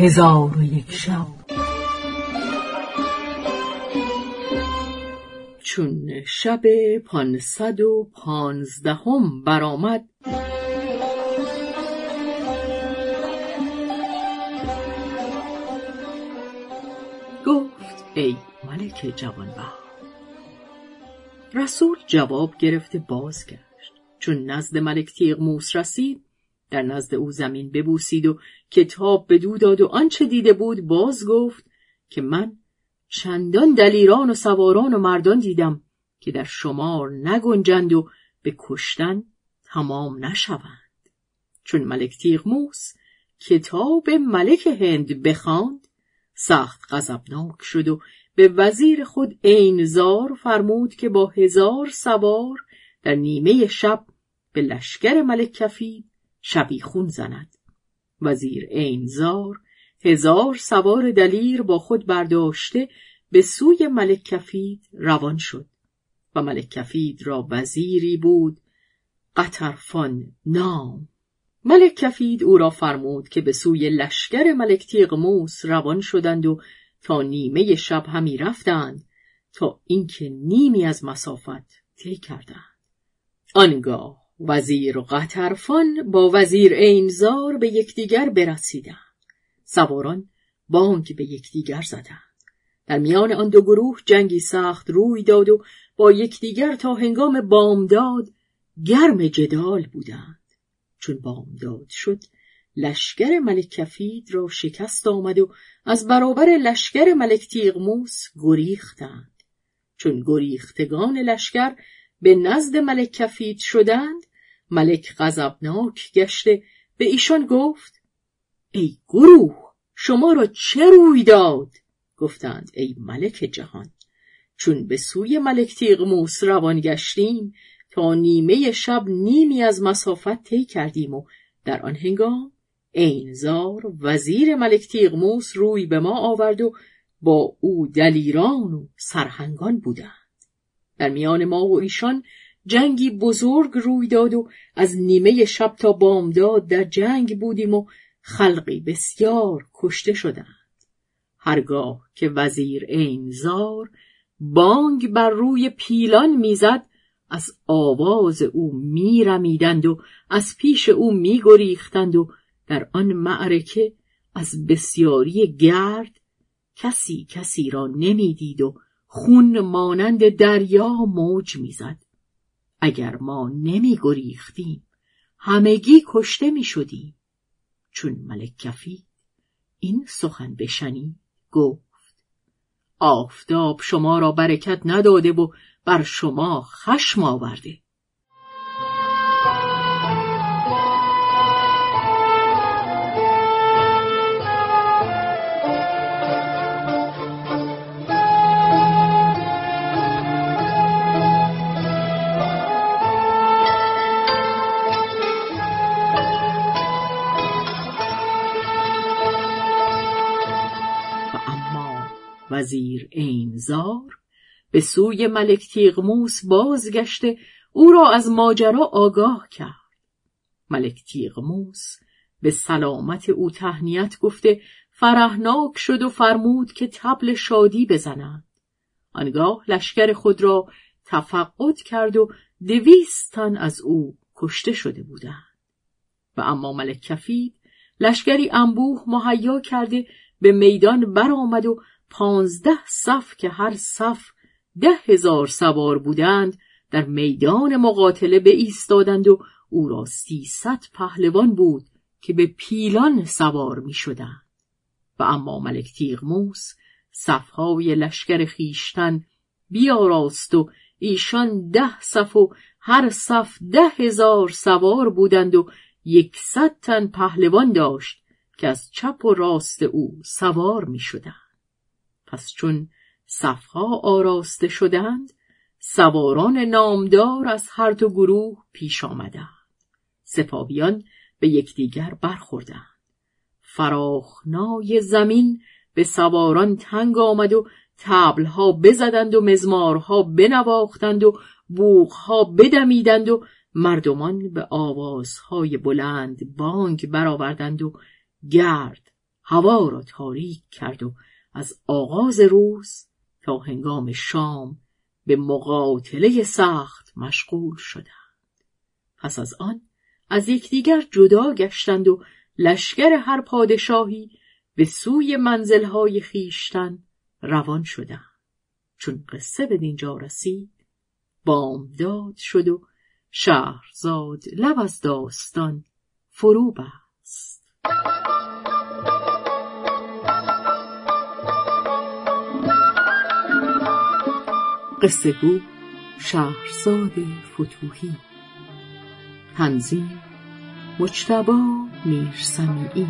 هزار و یک شب. چون شب پانصد و پانزدهم برآمد گفت ای ملک جوانبخت رسول جواب گرفته بازگشت. چون نزد ملک تیغموس رسید در نزد او زمین ببوسید و کتاب به دو داد و آنچه دیده بود باز گفت که من چندان دلیران و سواران و مردان دیدم که در شمار نگنجند و به کشتن تمام نشوند. چون ملک تیغموس کتاب ملک هند بخواند سخت غضبناک شد و به وزیر خود اینزار فرمود که با هزار سوار در نیمه شب به لشکر ملک کفید شبیخون زند. وزیر اینزار هزار سوار دلیر با خود برداشته به سوی ملک کفید روان شد و ملک کفید را وزیری بود قطرفان نام. ملک کفید او را فرمود که به سوی لشکر ملک تیغموس روان شدند و تا نیمه شب همی رفتند تا اینکه نیمی از مسافت طی کردند. آنگاه وزیر و قطرفان با وزیر اینزار به یکدیگر برسیدند. سواران بانک به یکدیگر زدند. در میان آن دو گروه جنگی سخت روی داد و با یکدیگر تا هنگام بامداد گرم جدال بودند. چون بامداد شد لشکر ملک کفید را شکست آمد و از برابر لشکر ملک تیغموس گریختند. چون گریختگان لشکر به نزد ملک کفید شدند ملک غضبناک گشته به ایشان گفت ای گروه شما را چه روی داد؟ گفتند ای ملک جهان چون به سوی ملک تیغموس روان گشتیم تا نیمه شب نیمی از مسافت طی کردیم و در آن هنگام اینزار وزیر ملک تیغموس روی به ما آورد و با او دلیران و سرهنگان بودند. در میان ما و ایشان جنگی بزرگ روی داد و از نیمه شب تا بامداد در جنگ بودیم و خلقی بسیار کشته شدند. هرگاه که وزیر اینزار بانگ بر روی پیلان می‌زد از آواز او میرمیدند و از پیش او میگریختند و در آن معرکه از بسیاری گرد کسی کسی را نمی‌دید و خون مانند دریا موج می‌زد. اگر ما نمی گریختیم همگی کشته می شدیم چون ملک کفی این سخن بشنید گفت آفتاب شما را برکت نداده و بر شما خشم آورده. وزیر اینزار به سوی ملک تیغموس بازگشته او را از ماجرا آگاه کرد. ملک تیغموس به سلامت او تهنیت گفته فرهناک شد و فرمود که تبل شادی بزنند. آنگاه لشکر خود را تفقد کرد و دویست تن از او کشته شده بودند. و اما ملک کفید لشکری انبوه مهیا کرده به میدان برآمد و پانزده صف که هر صف ده هزار سوار بودند در میدان مقاتله به ایستادند و او را سیصد پهلوان بود که به پیلان سوار می شدند. و اما ملک تیغموس صفهای لشکر خیشتن بیاراست و ایشان ده صف و هر صف ده هزار سوار بودند و یکصد تن پهلوان داشت که از چپ و راست او سوار می شدند. پس چون صفها آراسته شدند سواران نامدار از هر دو گروه پیش آمدند. سپاهیان به یکدیگر برخوردند. فراخنای زمین به سواران تنگ آمد و تبلها بزدند و مزمارها بنواختند و بوغها بدمیدند و مردمان به آوازهای بلند بانگ برآوردند و گرد هوا را تاریک کرد و از آغاز روز تا هنگام شام به مقاتله سخت مشغول شدند. پس از آن از یکدیگر جدا گشتند و لشکر هر پادشاهی به سوی منزلهای خیشتن روان شدند. چون قصه به دینجا رسید بامداد شد و شهرزاد لب از داستان فرو بست. قصه گو شهرزاد فتوهی. تنظیم مجتبا میرسمیعی.